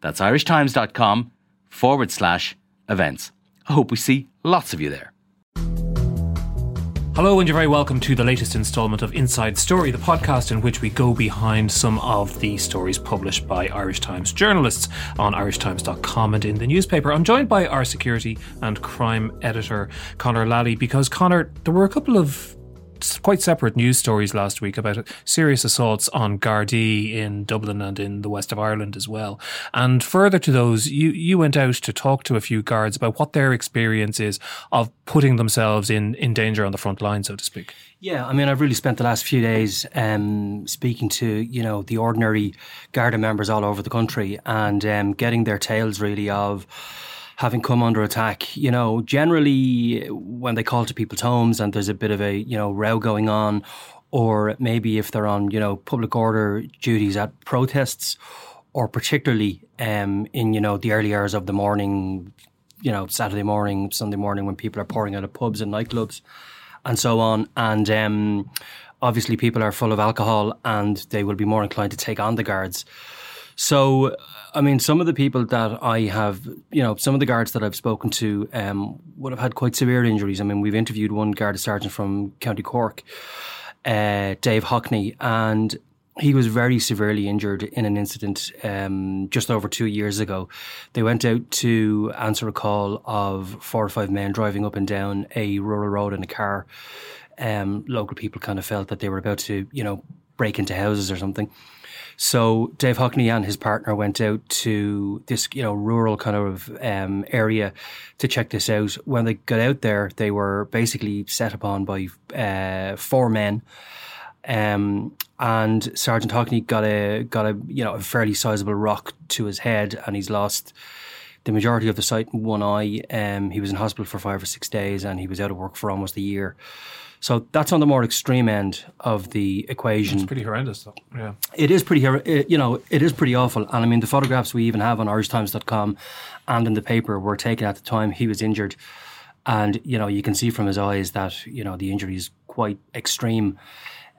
That's irishtimes.com forward slash events. I hope we see lots of you there. Hello, and you're very welcome to the latest installment of Inside Story, the podcast in which we go behind some of the stories published by Irish Times journalists on irishtimes.com and in the newspaper. I'm joined by our security and crime editor, Conor Lally, because, Conor, there were a couple of quite separate news stories last week about serious assaults on Gardaí in Dublin and in the west of Ireland as well. And further to those, you, you went out to talk to a few guards about what their experience is of putting themselves in, in danger on the front line, so to speak. Yeah, I mean, I've really spent the last few days um, speaking to you know the ordinary Garda members all over the country and um, getting their tales really of having come under attack. You know, generally when they call to people's homes and there's a bit of a, you know, row going on, or maybe if they're on, you know, public order duties at protests, or particularly um, in, you know, the early hours of the morning, you know, Saturday morning, Sunday morning when people are pouring out of pubs and nightclubs and so on. And um, obviously people are full of alcohol and they will be more inclined to take on the guards. So I mean, some of the people that I have, you know, some of the guards that I've spoken to um, would have had quite severe injuries. I mean, we've interviewed one guard sergeant from County Cork, uh, Dave Hockney, and he was very severely injured in an incident um, just over two years ago. They went out to answer a call of four or five men driving up and down a rural road in a car. Um, local people kind of felt that they were about to, you know, break into houses or something. So Dave Hockney and his partner went out to this, you know, rural kind of um, area to check this out. When they got out there, they were basically set upon by uh, four men. Um, and Sergeant Hockney got a got a you know a fairly sizable rock to his head, and he's lost the majority of the sight in one eye. Um, he was in hospital for five or six days, and he was out of work for almost a year. So that's on the more extreme end of the equation. It's pretty horrendous, though. Yeah, it is pretty. You know, it is pretty awful. And I mean, the photographs we even have on IrishTimes.com and in the paper were taken at the time he was injured, and you know, you can see from his eyes that you know the injury is quite extreme.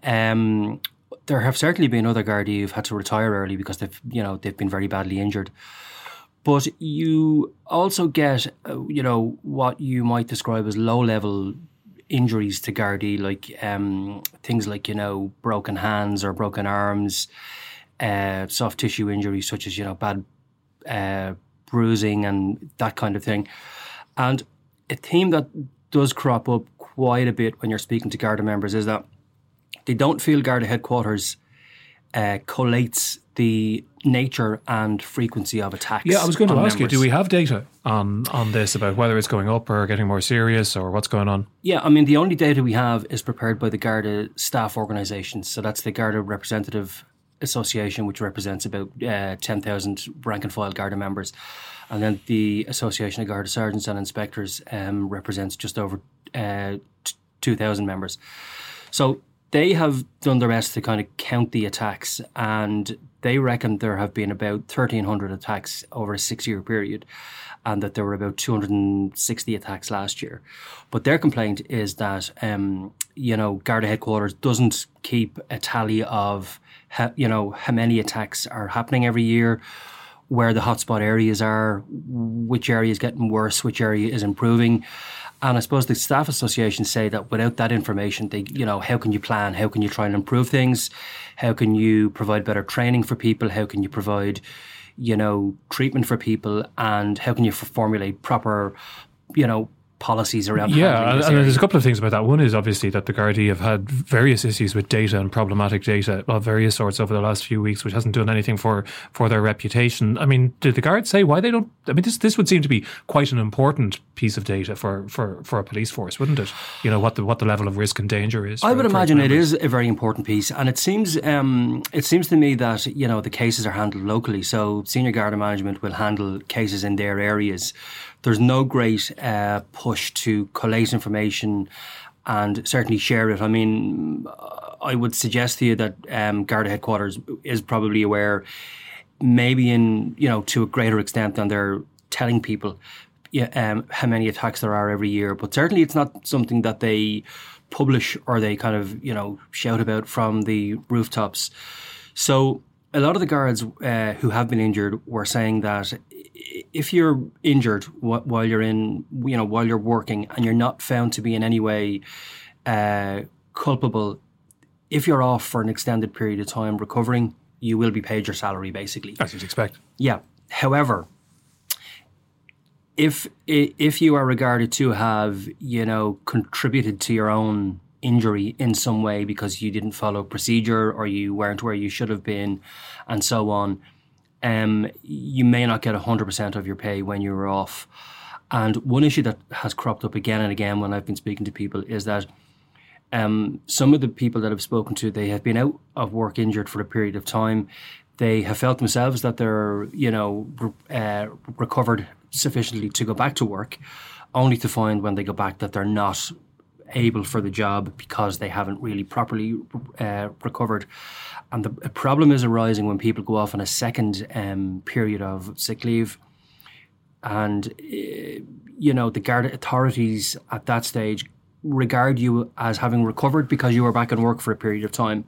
Um, there have certainly been other Gardaí who've had to retire early because they've you know they've been very badly injured. But you also get, uh, you know, what you might describe as low level injuries to Gardaí, like um, things like you know broken hands or broken arms, uh, soft tissue injuries such as you know bad uh, bruising and that kind of thing. And a theme that does crop up quite a bit when you're speaking to Garda members is that they don't feel Garda headquarters uh, collates the nature and frequency of attacks. Yeah, I was going to ask members. you, do we have data on on this about whether it's going up or getting more serious or what's going on? Yeah, I mean the only data we have is prepared by the Garda staff organisations. So that's the Garda Representative Association, which represents about uh, ten thousand rank and file Garda members, and then the Association of Garda Sergeants and Inspectors um, represents just over uh, two thousand members. So they have done their best to kind of count the attacks, and they reckon there have been about 1,300 attacks over a six year period, and that there were about 260 attacks last year. But their complaint is that, um, you know, Garda headquarters doesn't keep a tally of, you know, how many attacks are happening every year where the hotspot areas are, which area is getting worse, which area is improving. And I suppose the staff associations say that without that information, they, you know, how can you plan? How can you try and improve things? How can you provide better training for people? How can you provide, you know, treatment for people? And how can you formulate proper, you know, policies around. Yeah, and, and there's a couple of things about that. One is obviously that the Gardaí have had various issues with data and problematic data of various sorts over the last few weeks, which hasn't done anything for for their reputation. I mean, did the guards say why they don't? I mean, this this would seem to be quite an important piece of data for for, for a police force, wouldn't it? You know what the what the level of risk and danger is. For, I would imagine it is a very important piece, and it seems um, it seems to me that you know the cases are handled locally, so senior Garda management will handle cases in their areas there's no great uh, push to collate information and certainly share it. I mean, I would suggest to you that um, Garda headquarters is probably aware, maybe in you know to a greater extent than they're telling people, um, how many attacks there are every year. But certainly, it's not something that they publish or they kind of you know shout about from the rooftops. So a lot of the guards uh, who have been injured were saying that if you're injured while you're in, you know, while you're working and you're not found to be in any way uh, culpable, if you're off for an extended period of time recovering, you will be paid your salary basically. As you'd expect. Yeah. However, if if you are regarded to have, you know, contributed to your own injury in some way because you didn't follow procedure or you weren't where you should have been and so on, um, you may not get 100% of your pay when you're off. And one issue that has cropped up again and again when I've been speaking to people is that um, some of the people that I've spoken to, they have been out of work injured for a period of time. They have felt themselves that they're, you know, uh, recovered sufficiently to go back to work, only to find when they go back that they're not able for the job because they haven't really properly uh, recovered. And the problem is arising when people go off on a second um, period of sick leave. And, uh, you know, the guard authorities at that stage regard you as having recovered because you were back in work for a period of time.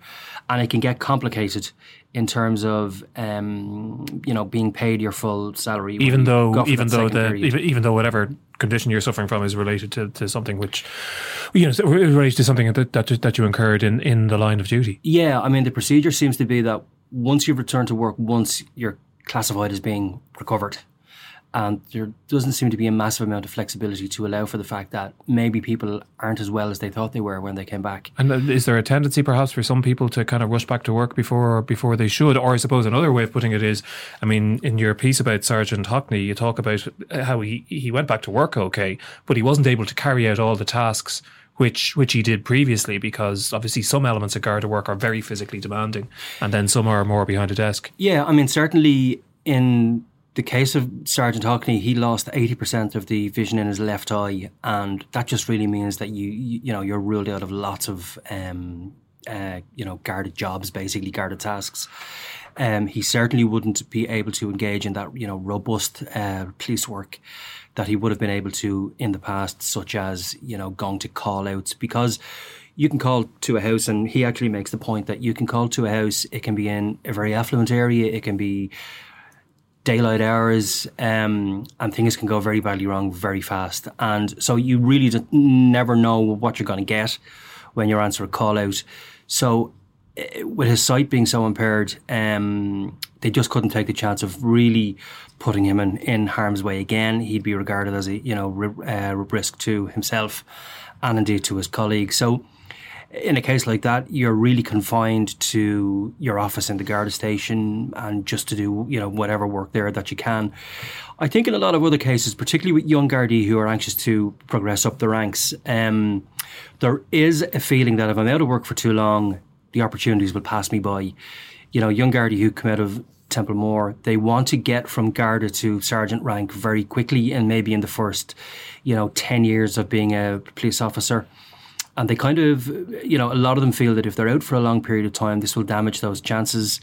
And it can get complicated in terms of um, you know being paid your full salary. Even though, even though the even, even though whatever condition you're suffering from is related to, to something which, you know, related to something that, that that you incurred in in the line of duty. Yeah, I mean the procedure seems to be that once you've returned to work, once you're classified as being recovered, and there doesn't seem to be a massive amount of flexibility to allow for the fact that maybe people aren't as well as they thought they were when they came back. And uh, is there a tendency, perhaps, for some people to kind of rush back to work before before they should? Or I suppose another way of putting it is, I mean, in your piece about Sergeant Hockney, you talk about how he he went back to work okay, but he wasn't able to carry out all the tasks which which he did previously because obviously some elements of Garda work are very physically demanding and then some are more behind a desk. Yeah, I mean certainly in the case of Sergeant Hockney, he lost eighty percent of the vision in his left eye, and that just really means that you, you know you're ruled out of lots of um, uh, you know Garda jobs, basically Garda tasks. Um, he certainly wouldn't be able to engage in that you know robust uh, police work that he would have been able to in the past, such as you know going to call outs because you can call to a house, and he actually makes the point that you can call to a house. It can be in a very affluent area. It can be daylight hours, um, and things can go very badly wrong very fast. And so you really never know what you're going to get when you're answering a call out. So eh, with his sight being so impaired, um, they just couldn't take the chance of really putting him in, in harm's way again. He'd be regarded as a you know uh, risk to himself and indeed to his colleagues. So in a case like that, you're really confined to your office in the Garda station and just to do, you know, whatever work there that you can. I think in a lot of other cases, particularly with young Gardaí who are anxious to progress up the ranks, um, there is a feeling that if I'm out of work for too long, the opportunities will pass me by. You know, young Gardaí who come out of Templemore, they want to get from Garda to sergeant rank very quickly and maybe in the first, you know, 10 years of being a police officer and they kind of, you know, a lot of them feel that if they're out for a long period of time, this will damage those chances.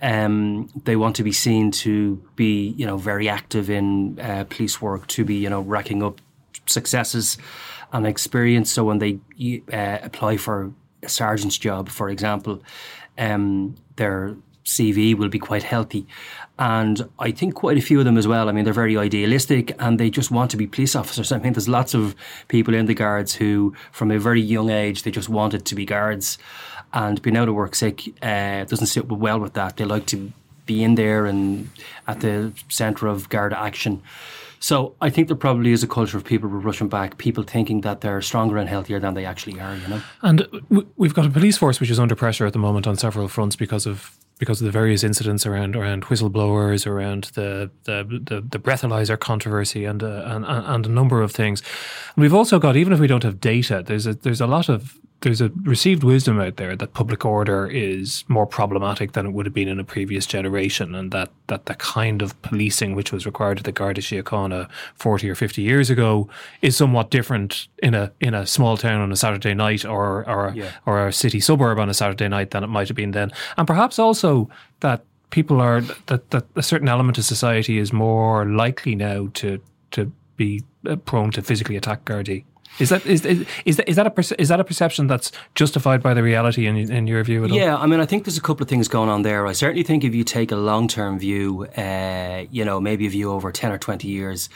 Um, they want to be seen to be, you know, very active in uh, police work, to be, you know, racking up successes and experience. So when they uh, apply for a sergeant's job, for example, um, they're CV will be quite healthy. And I think quite a few of them as well. I mean, they're very idealistic and they just want to be police officers. I mean, there's lots of people in the guards who, from a very young age, they just wanted to be guards. And being out of work sick uh, doesn't sit well with that. They like to be in there and at the centre of guard action. So I think there probably is a culture of people rushing back, people thinking that they're stronger and healthier than they actually are. You know, and we've got a police force which is under pressure at the moment on several fronts because of because of the various incidents around around whistleblowers, around the the the, the breathalyzer controversy, and, uh, and and a number of things. And we've also got even if we don't have data, there's a there's a lot of there's a received wisdom out there that public order is more problematic than it would have been in a previous generation, and that that the kind of policing which was required at the Garda Síochána 40 or 50 years ago is somewhat different in a in a small town on a Saturday night or or yeah. or a city suburb on a Saturday night than it might have been then, and perhaps also that people are that that a certain element of society is more likely now to to be uh, prone to physically attack Gardaí is that is is that is that a is that a perception that's justified by the reality in in your view? Yeah, I mean, I think there's a couple of things going on there. I certainly think if you take a long term view, uh, you know, maybe a view over ten or twenty years,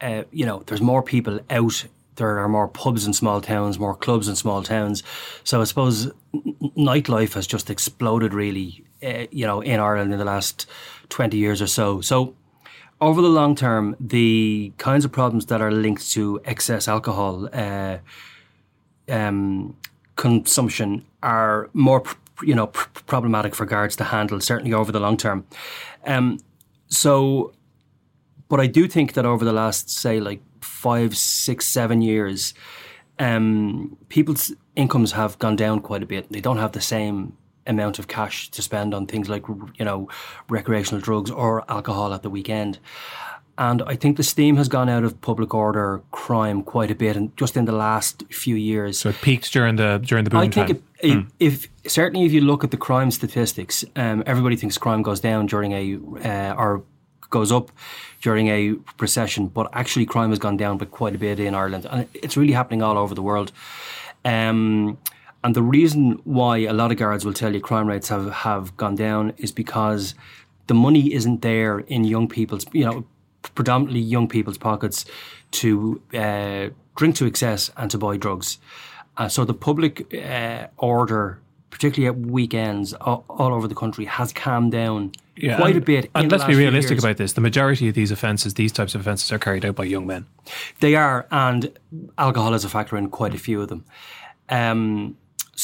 uh, you know, there's more people out. There are more pubs in small towns, more clubs in small towns. So I suppose nightlife has just exploded, really, uh, you know, in Ireland in the last twenty years or so. So over the long term, the kinds of problems that are linked to excess alcohol uh, um, consumption are more, you know, pr- problematic for guards to handle. Certainly over the long term. Um, so, but I do think that over the last, say, like five, six, seven years, um, people's incomes have gone down quite a bit. They don't have the same amount of cash to spend on things like you know recreational drugs or alcohol at the weekend. And I think the steam has gone out of public order crime quite a bit, and just in the last few years. So it peaked during the during the boom I think it, hmm. if certainly if you look at the crime statistics, um, everybody thinks crime goes down during a uh, or goes up during a recession, but actually crime has gone down by quite a bit in Ireland, and it's really happening all over the world. Um, and the reason why a lot of guards will tell you crime rates have, have gone down is because the money isn't there in young people's, you know, predominantly young people's pockets to uh, drink to excess and to buy drugs. Uh, so the public uh, order, particularly at weekends all, all, over the country, has calmed down yeah, quite and, a bit. And let's be realistic about this: the majority of these offences, these types of offences, are carried out by young men. They are, and alcohol is a factor in quite a few of them. Um,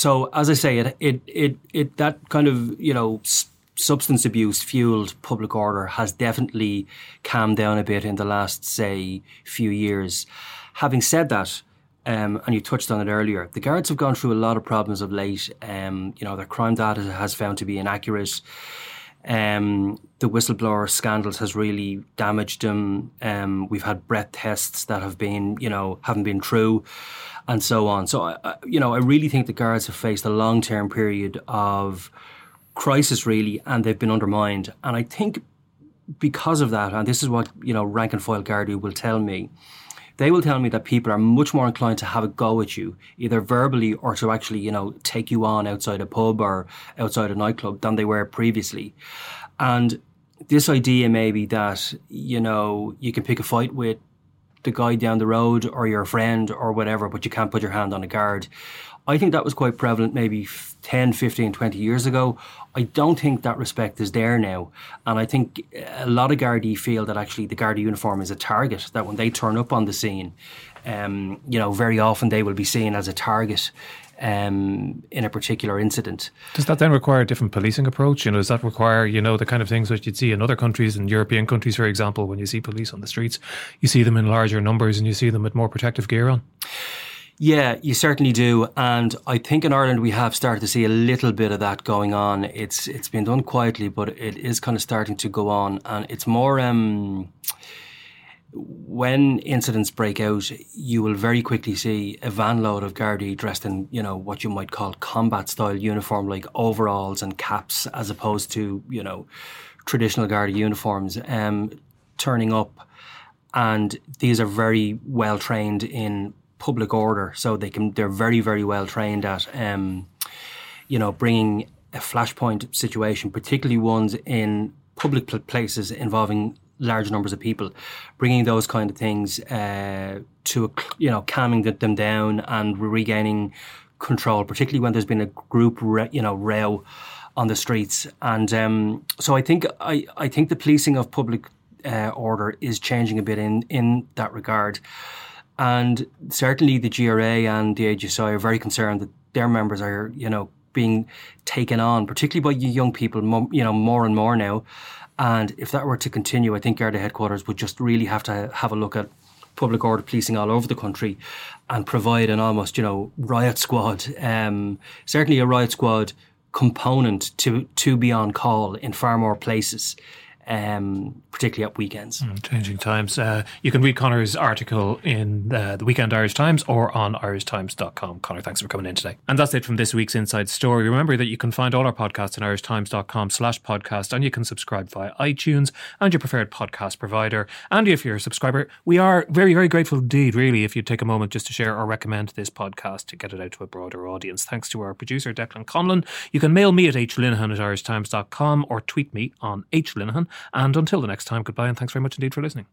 so as I say, it it it, it that kind of you know. substance abuse fueled public order has definitely calmed down a bit in the last, say, few years. Having said that, um, and you touched on it earlier, the guards have gone through a lot of problems of late. Um, you know, their crime data has found to be inaccurate. Um, the whistleblower scandals has really damaged them. Um, we've had breath tests that have been, you know, haven't been true and so on. So, I, you know, I really think the guards have faced a long term period of crisis, really, and they've been undermined. And I think because of that, and this is what, you know, rank and file Gardaí will tell me, they will tell me that people are much more inclined to have a go at you, either verbally or to actually, you know, take you on outside a pub or outside a nightclub than they were previously. And this idea maybe that, you know, you can pick a fight with the guy down the road or your friend or whatever, but you can't put your hand on a guard. I think that was quite prevalent maybe 10, 15, 20 years ago. I don't think that respect is there now. And I think a lot of Gardaí feel that actually the Garda uniform is a target, that when they turn up on the scene, um, you know, very often they will be seen as a target um, in a particular incident. Does that then require a different policing approach? You know, does that require you know the kind of things that you'd see in other countries, in European countries, for example, when you see police on the streets, you see them in larger numbers and you see them with more protective gear on. Yeah, you certainly do, and I think in Ireland we have started to see a little bit of that going on. It's it's been done quietly, but it is kind of starting to go on, and it's more. Um, when incidents break out, you will very quickly see a van load of Gardaí dressed in, you know, what you might call combat style uniform, like overalls and caps, as opposed to, you know, traditional Gardaí uniforms, um, turning up. And these are very well trained in public order, so they can. They're very, very well trained at, um, you know, bringing a flashpoint situation, particularly ones in public places involving large numbers of people, bringing those kind of things uh, to you know calming them down and regaining control, particularly when there's been a group you know row on the streets. And um, so I think I, I think the policing of public uh, order is changing a bit in in that regard. And certainly the GRA and the HSI are very concerned that their members are, you know, being taken on, particularly by young people, you know, more and more now. And if that were to continue, I think Garda headquarters would just really have to have a look at public order policing all over the country and provide an almost, you know, riot squad, um, certainly a riot squad component to to be on call in far more places um, particularly at weekends. Mm, changing times. Uh, you can read Conor's article in uh, the Weekend Irish Times or on irishtimes.com. Conor, thanks for coming in today. And that's it from this week's Inside Story. Remember that you can find all our podcasts on irishtimes.com slash podcast and you can subscribe via iTunes and your preferred podcast provider. And if you're a subscriber, we are very, very grateful indeed, really, if you take a moment just to share or recommend this podcast to get it out to a broader audience. Thanks to our producer, Declan Conlon. You can mail me at hlinehan at irishtimes.com or tweet me on hlinehan and until the next time, goodbye and thanks very much indeed for listening.